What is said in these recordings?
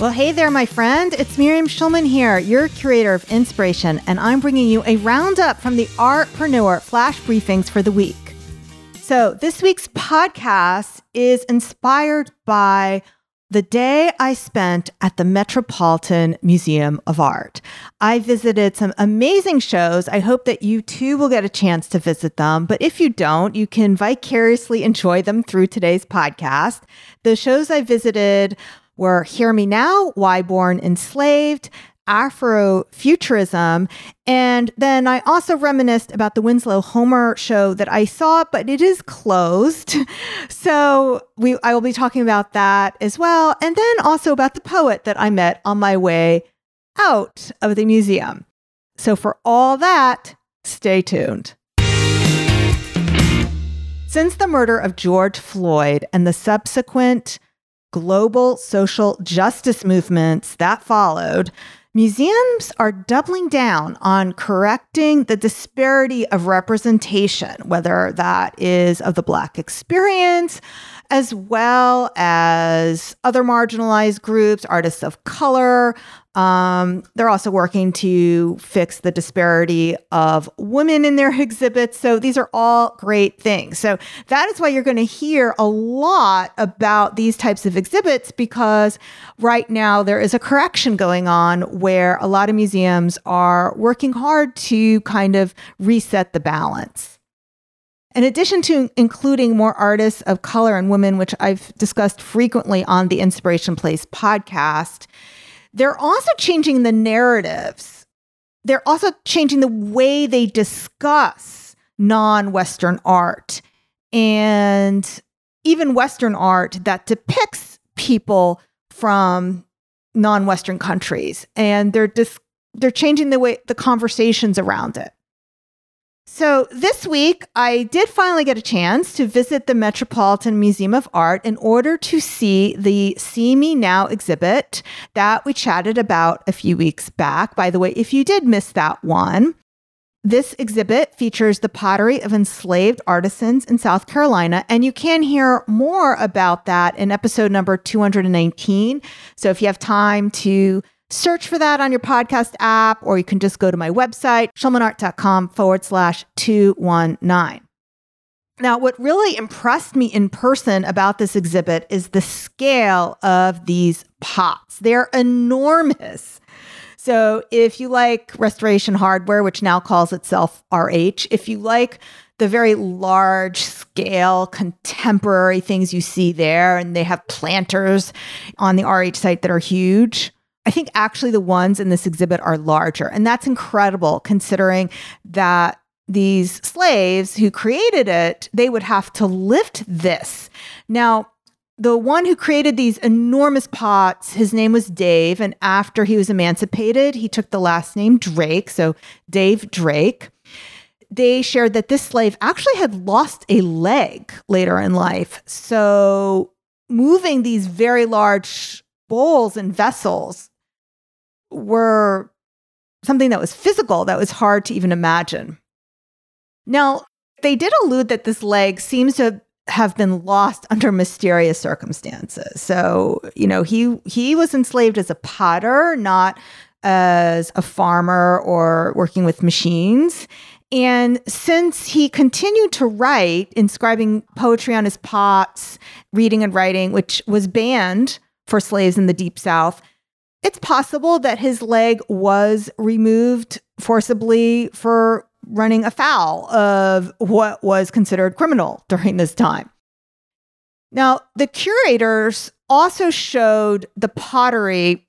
Well, hey there, my friend. It's Miriam Schulman here, your curator of inspiration, and I'm bringing you a roundup from the Artpreneur flash briefings for the week. So, this week's podcast is inspired by the day I spent at the Metropolitan Museum of Art. I visited some amazing shows. I hope that you too will get a chance to visit them. But if you don't, you can vicariously enjoy them through today's podcast. The shows I visited were Hear Me Now, Why Born Enslaved, Afrofuturism. And then I also reminisced about the Winslow Homer show that I saw, but it is closed. So we I will be talking about that as well. And then also about the poet that I met on my way out of the museum. So for all that, stay tuned. Since the murder of George Floyd and the subsequent global social justice movements that followed, museums are doubling down on correcting the disparity of representation, whether that is of the Black experience, as well as other marginalized groups, artists of color, um, they're also working to fix the disparity of women in their exhibits. So these are all great things. So that is why you're going to hear a lot about these types of exhibits because right now there is a correction going on where a lot of museums are working hard to kind of reset the balance. In addition to including more artists of color and women, which I've discussed frequently on the Inspiration Place podcast, they're also changing the narratives. They're also changing the way they discuss non Western art and even Western art that depicts people from non Western countries. And they're, dis- they're changing the way the conversations around it. So, this week, I did finally get a chance to visit the Metropolitan Museum of Art in order to see the See Me Now exhibit that we chatted about a few weeks back. By the way, if you did miss that one, this exhibit features the pottery of enslaved artisans in South Carolina, and you can hear more about that in episode number 219. So, if you have time to Search for that on your podcast app, or you can just go to my website, schulmanart.com forward slash 219. Now, what really impressed me in person about this exhibit is the scale of these pots. They're enormous. So, if you like restoration hardware, which now calls itself RH, if you like the very large scale contemporary things you see there, and they have planters on the RH site that are huge, I think actually the ones in this exhibit are larger. And that's incredible considering that these slaves who created it, they would have to lift this. Now, the one who created these enormous pots, his name was Dave. And after he was emancipated, he took the last name Drake. So Dave Drake. They shared that this slave actually had lost a leg later in life. So moving these very large bowls and vessels were something that was physical that was hard to even imagine. Now, they did allude that this leg seems to have been lost under mysterious circumstances. So, you know, he he was enslaved as a potter, not as a farmer or working with machines. And since he continued to write, inscribing poetry on his pots, reading and writing, which was banned for slaves in the Deep South, it's possible that his leg was removed forcibly for running afoul of what was considered criminal during this time. Now, the curators also showed the pottery,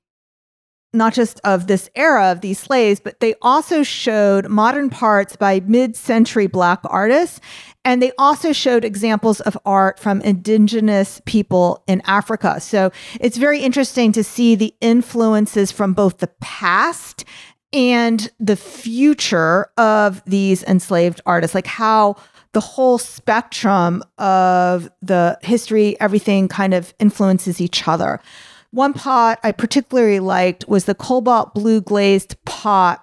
not just of this era of these slaves, but they also showed modern parts by mid century Black artists and they also showed examples of art from indigenous people in Africa. So it's very interesting to see the influences from both the past and the future of these enslaved artists, like how the whole spectrum of the history, everything kind of influences each other. One pot I particularly liked was the cobalt blue glazed pot.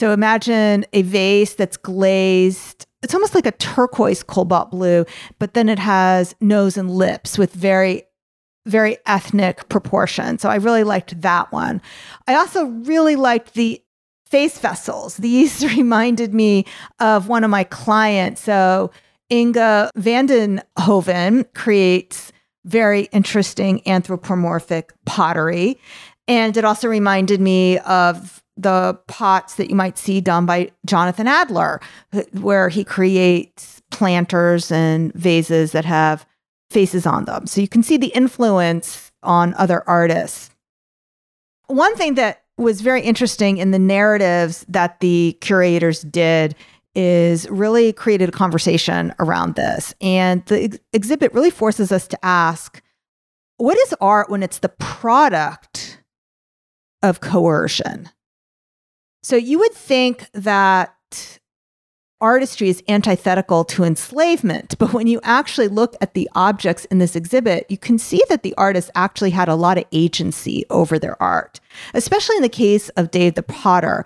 So imagine a vase that's glazed. It's almost like a turquoise cobalt blue, but then it has nose and lips with very very ethnic proportion. So I really liked that one. I also really liked the face vessels. These reminded me of one of my clients. So Inga Vandenhoven creates very interesting anthropomorphic pottery. And it also reminded me of the pots that you might see done by Jonathan Adler, where he creates planters and vases that have faces on them. So you can see the influence on other artists. One thing that was very interesting in the narratives that the curators did is really created a conversation around this. And the ex- exhibit really forces us to ask what is art when it's the product of coercion? So you would think that artistry is antithetical to enslavement. But when you actually look at the objects in this exhibit, you can see that the artists actually had a lot of agency over their art, especially in the case of Dave the Potter.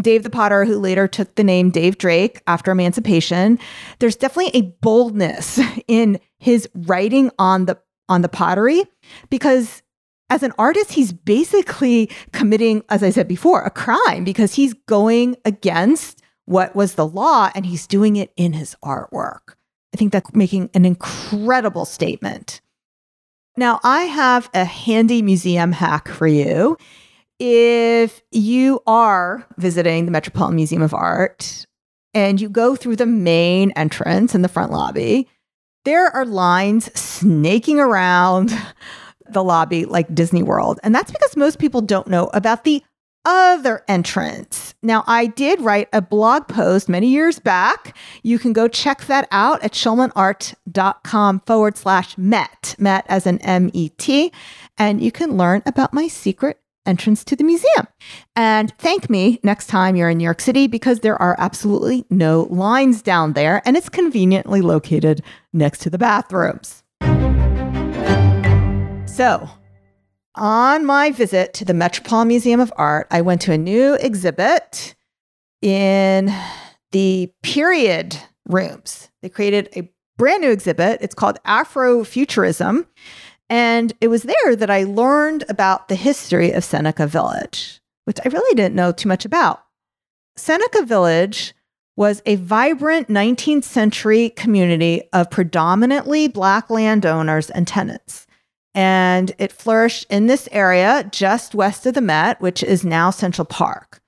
Dave the Potter, who later took the name Dave Drake after emancipation, there's definitely a boldness in his writing on the on the pottery because as an artist, he's basically committing, as I said before, a crime because he's going against what was the law and he's doing it in his artwork. I think that's making an incredible statement. Now, I have a handy museum hack for you. If you are visiting the Metropolitan Museum of Art and you go through the main entrance in the front lobby, there are lines snaking around the lobby like Disney World. And that's because most people don't know about the other entrance. Now, I did write a blog post many years back. You can go check that out at schulmanart.com forward slash MET, MET as an M E T, and you can learn about my secret entrance to the museum. And thank me next time you're in New York City because there are absolutely no lines down there and it's conveniently located next to the bathrooms. So, on my visit to the Metropolitan Museum of Art, I went to a new exhibit in the period rooms. They created a brand new exhibit. It's called Afrofuturism. And it was there that I learned about the history of Seneca Village, which I really didn't know too much about. Seneca Village was a vibrant 19th century community of predominantly Black landowners and tenants and it flourished in this area just west of the Met, which is now Central Park.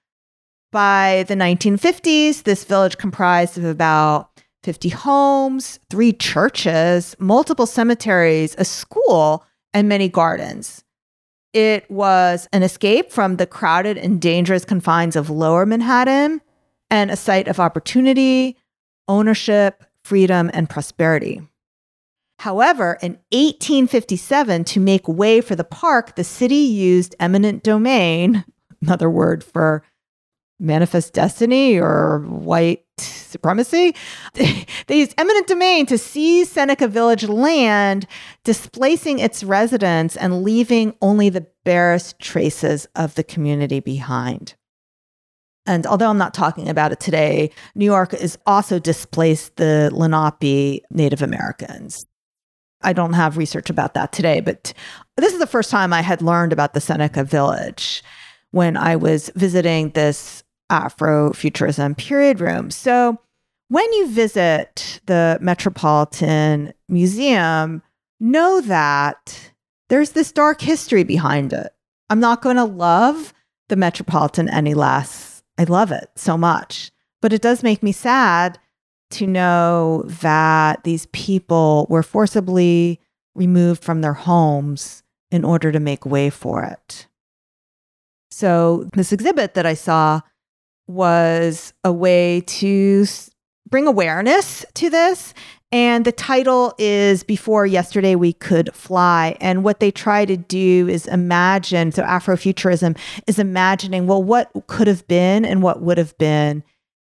By the 1950s, this village comprised of about 50 homes, three churches, multiple cemeteries, a school, and many gardens. It was an escape from the crowded and dangerous confines of lower Manhattan and a site of opportunity, ownership, freedom, and prosperity. However, in 1857, to make way for the park, the city used eminent domain, another word for manifest destiny or white supremacy. they used eminent domain to seize Seneca Village land, displacing its residents and leaving only the barest traces of the community behind. And although I'm not talking about it today, New York has also displaced the Lenape Native Americans. I don't have research about that today, but this is the first time I had learned about the Seneca Village when I was visiting this Afrofuturism period room. So when you visit the Metropolitan Museum, know that there's this dark history behind it. I'm not going to love the Metropolitan any less. I love it so much, but it does make me sad to know that these people were forcibly removed from their homes in order to make way for it. So, this exhibit that I saw was a way to bring awareness to this And the title is Before Yesterday We Could Fly. And what they try to do is imagine, so Afrofuturism is imagining, well, what could have been and what would have been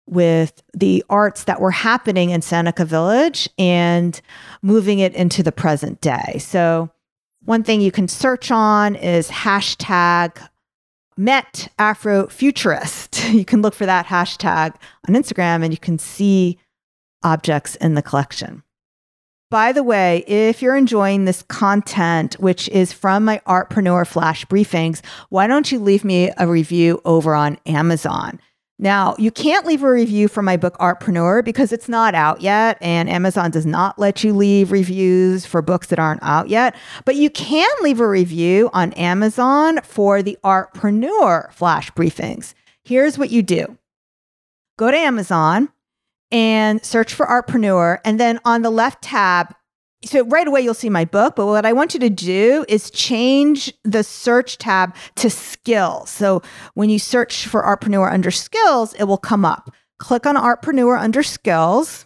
with the arts that were happening in Seneca Village and moving it into the present day. So, one thing you can search on is hashtag Met Afrofuturist. You can look for that hashtag on Instagram and you can see objects in the collection. By the way, if you're enjoying this content, which is from my Artpreneur Flash briefings, why don't you leave me a review over on Amazon? Now, you can't leave a review for my book Artpreneur because it's not out yet, and Amazon does not let you leave reviews for books that aren't out yet. But you can leave a review on Amazon for the Artpreneur flash briefings. Here's what you do go to Amazon and search for Artpreneur, and then on the left tab, so right away you'll see my book but what i want you to do is change the search tab to skills so when you search for artpreneur under skills it will come up. Click on artpreneur under skills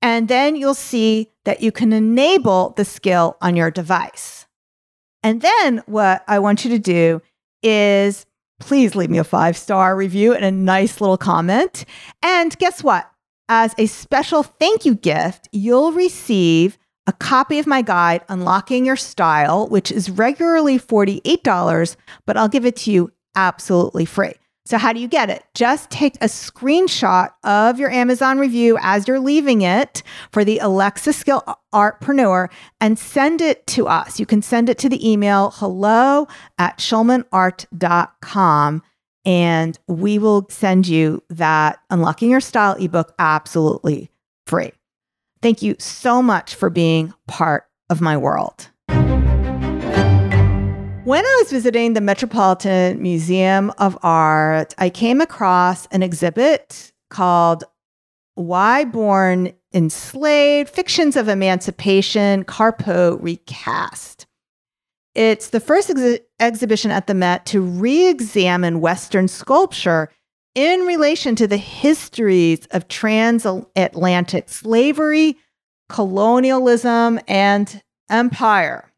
and then you'll see that you can enable the skill on your device. And then what i want you to do is please leave me a five star review and a nice little comment. And guess what? As a special thank you gift, you'll receive a copy of my guide, Unlocking Your Style, which is regularly $48, but I'll give it to you absolutely free. So, how do you get it? Just take a screenshot of your Amazon review as you're leaving it for the Alexa Skill Artpreneur and send it to us. You can send it to the email hello at schulmanart.com and we will send you that Unlocking Your Style ebook absolutely free. Thank you so much for being part of my world. When I was visiting the Metropolitan Museum of Art, I came across an exhibit called Why Born Enslaved Fictions of Emancipation Carpeaux Recast. It's the first ex- exhibition at the Met to re examine Western sculpture in relation to the histories of transatlantic slavery, colonialism, and empire.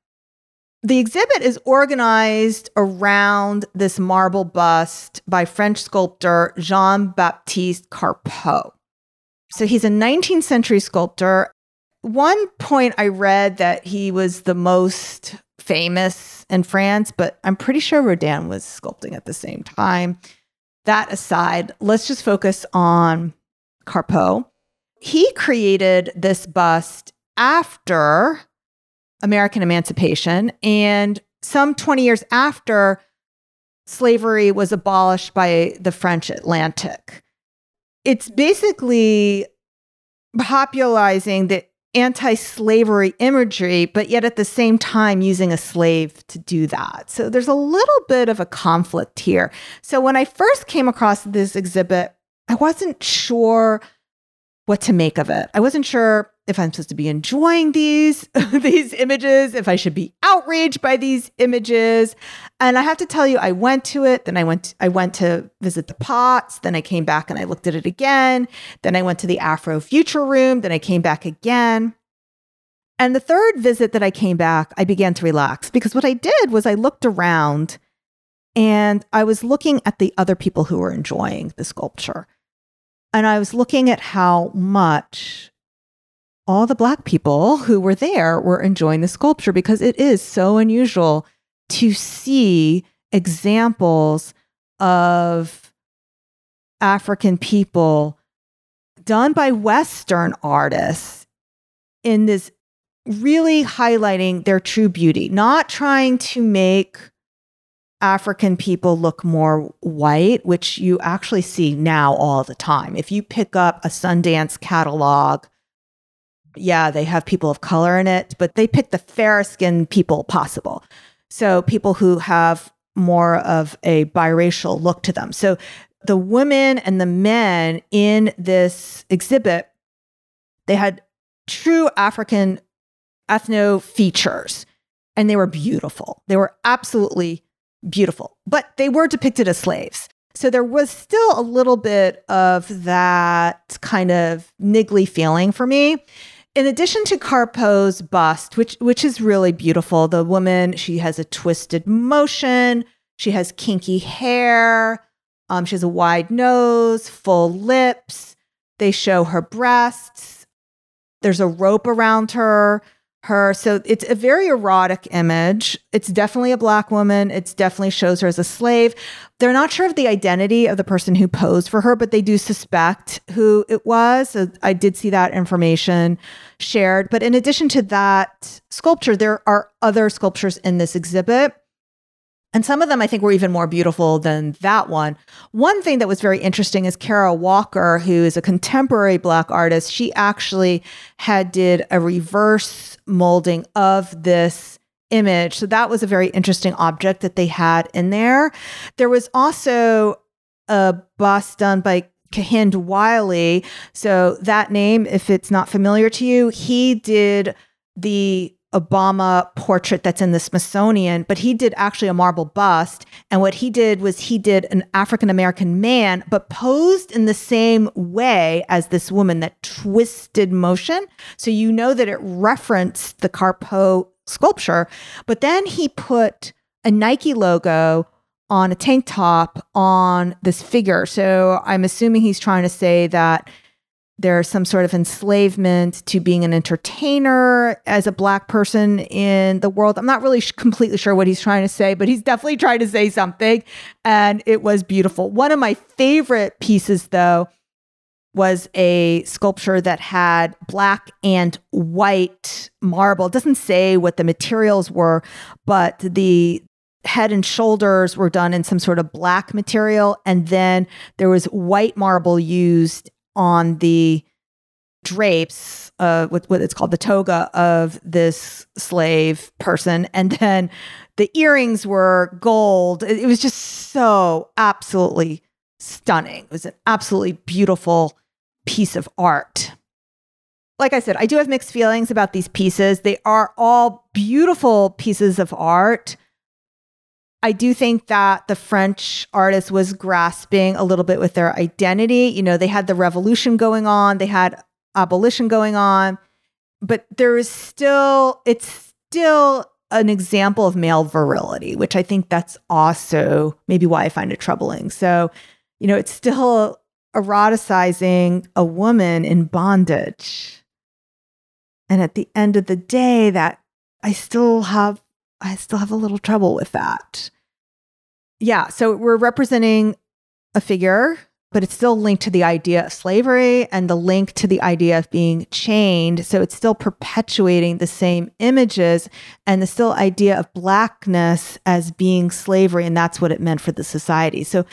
The exhibit is organized around this marble bust by French sculptor Jean Baptiste Carpeaux. So he's a 19th century sculptor. One point I read that he was the most famous in France, but I'm pretty sure Rodin was sculpting at the same time that aside, let's just focus on Carpeaux. He created this bust after American emancipation and some 20 years after slavery was abolished by the French Atlantic. It's basically popularizing the anti slavery imagery, but yet at the same time using a slave to do that. So there's a little bit of a conflict here. So when I first came across this exhibit, I wasn't sure what to make of it. I wasn't sure if I'm supposed to be enjoying these these images, if I should be outraged by these images. And I have to tell you, I went to it, then I went I went to visit the pots, then I came back and I looked at it again, then I went to the Afro Future room, then I came back again. And the third visit that I came back, I began to relax because what I did was I looked around and I was looking at the other people who were enjoying the sculpture. And I was looking at how much all the Black people who were there were enjoying the sculpture because it is so unusual to see examples of African people done by Western artists in this really highlighting their true beauty, not trying to make African people look more white, which you actually see now all the time. If you pick up a Sundance catalog yeah, they have people of color in it, but they pick the fairest skinned people possible. So people who have more of a biracial look to them. So the women and the men in this exhibit, they had true African ethno features and they were beautiful. They were absolutely beautiful, but they were depicted as slaves. So there was still a little bit of that kind of niggly feeling for me in addition to Carpeaux's bust, which which is really beautiful, the woman she has a twisted motion, she has kinky hair, um, she has a wide nose, full lips. They show her breasts. There's a rope around her her. So it's a very erotic image. It's definitely a black woman. It definitely shows her as a slave. They're not sure of the identity of the person who posed for her, but they do suspect who it was. So I did see that information shared. But in addition to that sculpture, there are other sculptures in this exhibit. And some of them I think were even more beautiful than that one. One thing that was very interesting is Kara Walker, who is a contemporary black artist. She actually had did a reverse molding of this image. So that was a very interesting object that they had in there. There was also a bust done by Kehinde Wiley. So that name, if it's not familiar to you, he did the Obama portrait that's in the Smithsonian, but he did actually a marble bust. And what he did was he did an African American man, but posed in the same way as this woman, that twisted motion. So you know that it referenced the Carpeaux sculpture. But then he put a Nike logo on a tank top on this figure. So I'm assuming he's trying to say that there's some sort of enslavement to being an entertainer as a black person in the world. I'm not really sh- completely sure what he's trying to say, but he's definitely trying to say something. And it was beautiful. One of my favorite pieces, though, was a sculpture that had black and white marble. It doesn't say what the materials were, but the head and shoulders were done in some sort of black material. And then there was white marble used on the drapes, uh, what, what it's called the toga of this slave person. And then the earrings were gold. It, it was just so absolutely stunning. It was an absolutely beautiful piece of art. Like I said, I do have mixed feelings about these pieces. They are all beautiful pieces of art. I do think that the French artist was grasping a little bit with their identity. You know, they had the revolution going on, they had abolition going on, but there is still, it's still an example of male virility, which I think that's also maybe why I find it troubling. So, you know, it's still eroticizing a woman in bondage. And at the end of the day, that I still have I still have a little trouble with that. Yeah. So we're representing a figure, but it's still linked to the idea of slavery and the link to the idea of being chained. So it's still perpetuating the same images and the still idea of blackness as being slavery. And that's what it meant for the society. So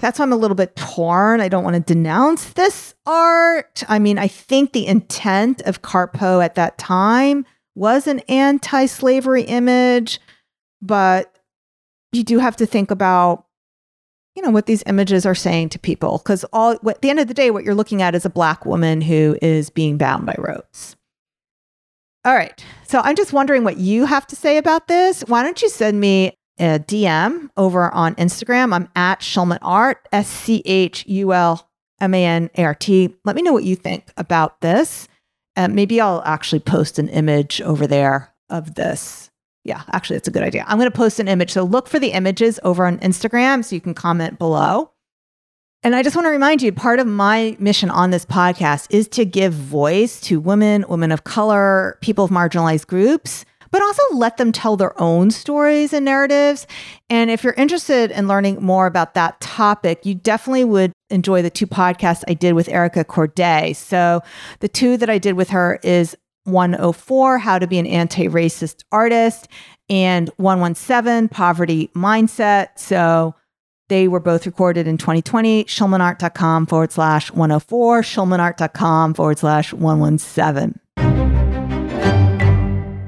that's why I'm a little bit torn. I don't want to denounce this art. I mean, I think the intent of Carpeaux at that time was an anti slavery image, but you do have to think about you know what these images are saying to people because all at the end of the day what you're looking at is a black woman who is being bound by ropes. All right. So i'm just wondering what you have to say about this. Why don't you send me a dm over on instagram? I'm at schulman art s-c-h-u-l-m-a-n-a-r-t let me know what you think about this and uh, maybe I'll actually post an image over there of this. Yeah, actually, that's a good idea. I'm going to post an image. So look for the images over on Instagram so you can comment below. And I just want to remind you part of my mission on this podcast is to give voice to women, women of color, people of marginalized groups but also let them tell their own stories and narratives. And if you're interested in learning more about that topic, you definitely would enjoy the two podcasts I did with Erica Corday. So the two that I did with her is 104 How to Be an Anti Racist Artist and 117 Poverty Mindset. So they were both recorded in 2020. Schulmanart.com forward slash 104, schulmanart.com forward slash 117.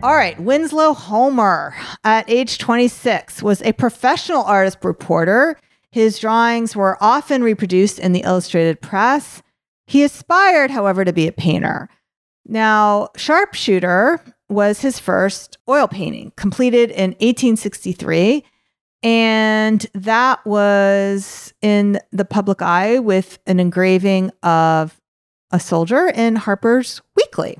All right, Winslow Homer, at age 26, was a professional artist reporter. His drawings were often reproduced in the illustrated press. He aspired, however, to be a painter. Now, Sharpshooter was his first oil painting, completed in 1863. And that was in the public eye with an engraving of a soldier in Harper's Weekly.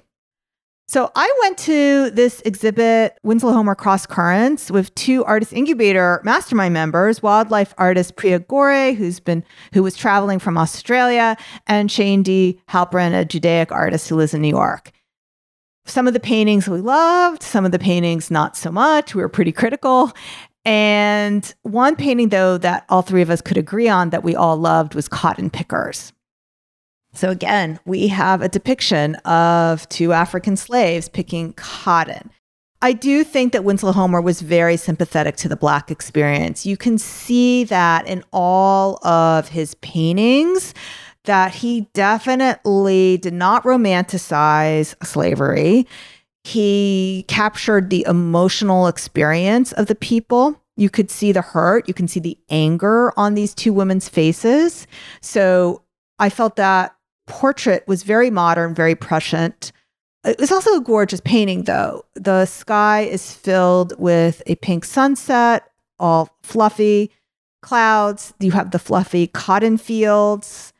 So I went to this exhibit, Winslow Homer Cross Currents, with two artist incubator mastermind members, wildlife artist Priya Gore, who's been who was traveling from Australia, and Shane D. Halperin, a Judaic artist who lives in New York. Some of the paintings we loved, some of the paintings not so much. We were pretty critical. And one painting, though, that all three of us could agree on that we all loved was Cotton Pickers. So again, we have a depiction of two African slaves picking cotton. I do think that Winslow Homer was very sympathetic to the Black experience. You can see that in all of his paintings, that he definitely did not romanticize slavery. He captured the emotional experience of the people. You could see the hurt, you can see the anger on these two women's faces. So I felt that portrait was very modern, very prescient. Uh, it was also a gorgeous painting, though. The sky is filled with a pink sunset, all fluffy clouds. You have the fluffy cotton fields,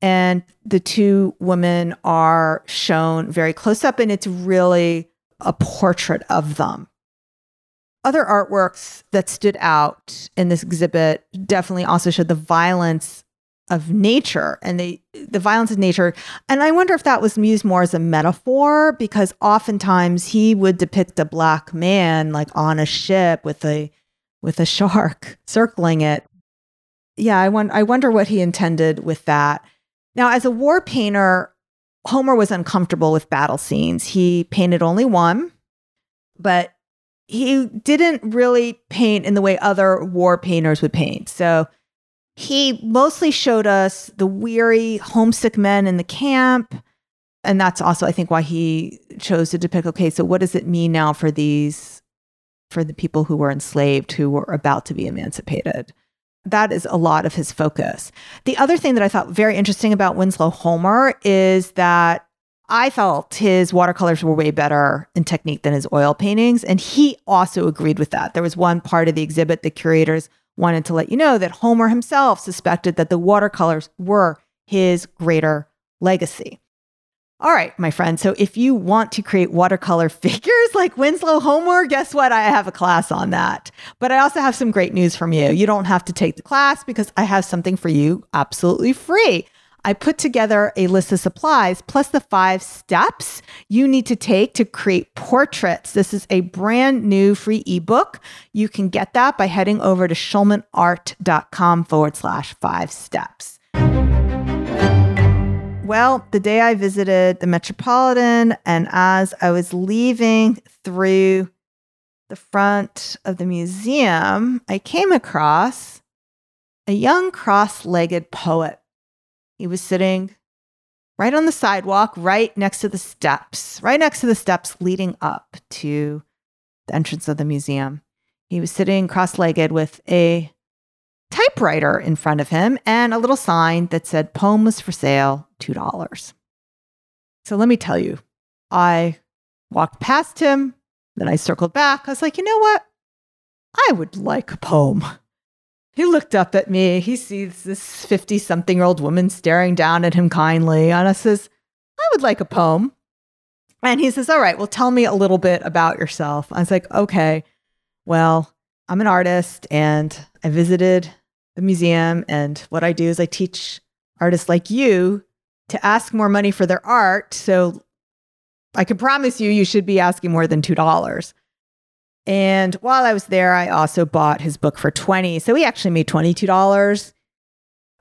and the two women are shown very close up, and it's really a portrait of them. Other artworks that stood out in this exhibit definitely also showed the violence of nature and the the violence of nature. And i wonder if that was used more as a metaphor because oftentimes he would depict a black man like on a ship with a with a shark circling it. Yeah i i wonder what he intended with that. Now as a war painter homer was uncomfortable with battle scenes. He painted only one but he didn't really paint in the way other war painters would paint. So he mostly showed us the weary, homesick men in the camp. And that's also, I think, why he chose to depict okay, so what does it mean now for these, for the people who were enslaved, who were about to be emancipated? That is a lot of his focus. The other thing that I thought very interesting about Winslow Homer is that I felt his watercolors were way better in technique than his oil paintings. And he also agreed with that. There was one part of the exhibit the curators wanted to let you know that Homer himself suspected that the watercolors were his greater legacy. All right, my friend. So if you want to create watercolor figures like Winslow Homer, guess what? I have a class on that. But I also have some great news from you. You don't have to take the class because I have something for you absolutely free. I put together a list of supplies plus the five steps you need to take to create portraits. This is a brand new free ebook. You can get that by heading over to schulmanart.com forward slash five steps. Well, the day I visited the Metropolitan, and as I was leaving through the front of the museum, I came across a young cross legged poet he was sitting right on the sidewalk, right next to the steps, right next to the steps leading up to the entrance of the museum. He was sitting cross legged with a typewriter in front of him and a little sign that said, Poem was for sale, $2. So let me tell you, I walked past him, then I circled back. I was like, you know what? I would like a poem. He looked up at me. He sees this 50 something old woman staring down at him kindly. And I says, I would like a poem. And he says, All right, well, tell me a little bit about yourself. I was like, Okay, well, I'm an artist and I visited the museum. And what I do is I teach artists like you to ask more money for their art. So I can promise you, you should be asking more than $2. And while I was there, I also bought his book for 20. So he actually made $22.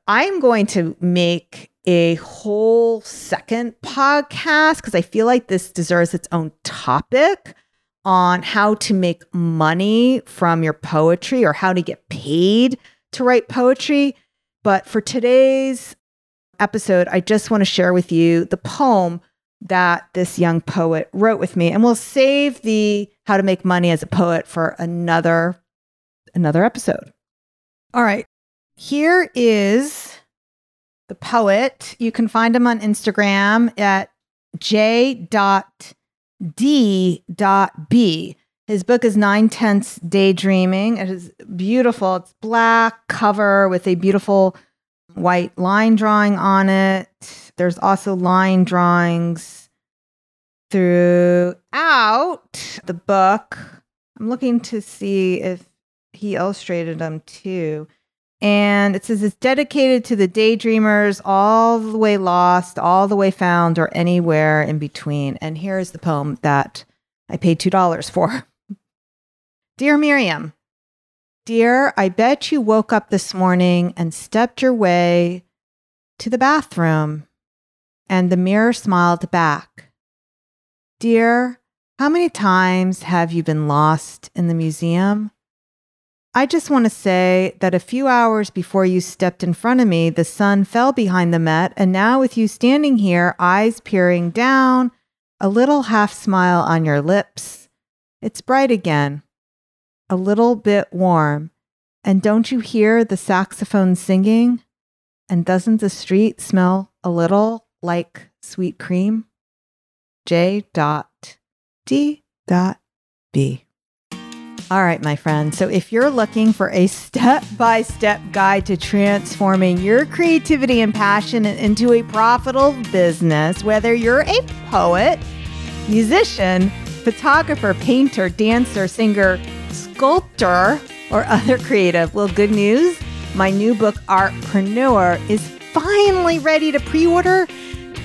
I'm going to make a whole second podcast because I feel like this deserves its own topic on how to make money from your poetry or how to get paid to write poetry. But for today's episode, I just want to share with you the poem that this young poet wrote with me. And we'll save the how to make money as a poet for another another episode. All right. Here is the poet. You can find him on Instagram at j.d.b. His book is Nine Tenths Daydreaming. It is beautiful. It's black cover with a beautiful white line drawing on it. There's also line drawings throughout the book. I'm looking to see if he illustrated them too. And it says it's dedicated to the daydreamers, all the way lost, all the way found, or anywhere in between. And here is the poem that I paid $2 for. Dear Miriam, Dear, I bet you woke up this morning and stepped your way to the bathroom, and the mirror smiled back. Dear, how many times have you been lost in the museum? I just want to say that a few hours before you stepped in front of me, the sun fell behind the Met, and now with you standing here, eyes peering down, a little half smile on your lips, it's bright again a little bit warm. And don't you hear the saxophone singing? And doesn't the street smell a little like sweet cream? J. Dot D. Dot B. All right, my friend. So if you're looking for a step by step guide to transforming your creativity and passion into a profitable business, whether you're a poet, musician, photographer, painter, dancer, singer, sculptor, or other creative. Well, good news my new book, Artpreneur, is finally ready to pre order.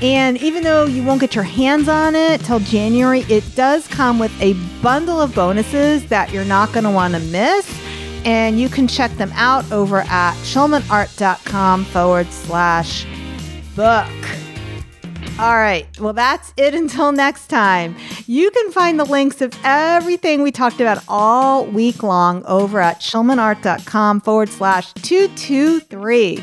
And even though you won't get your hands on it till January, it does come with a bundle of bonuses that you're not going to want to miss. And you can check them out over at schulmanart.com forward slash book. All right. Well, that's it until next time. You can find the links of everything we talked about all week long over at schulmanart.com forward slash 223.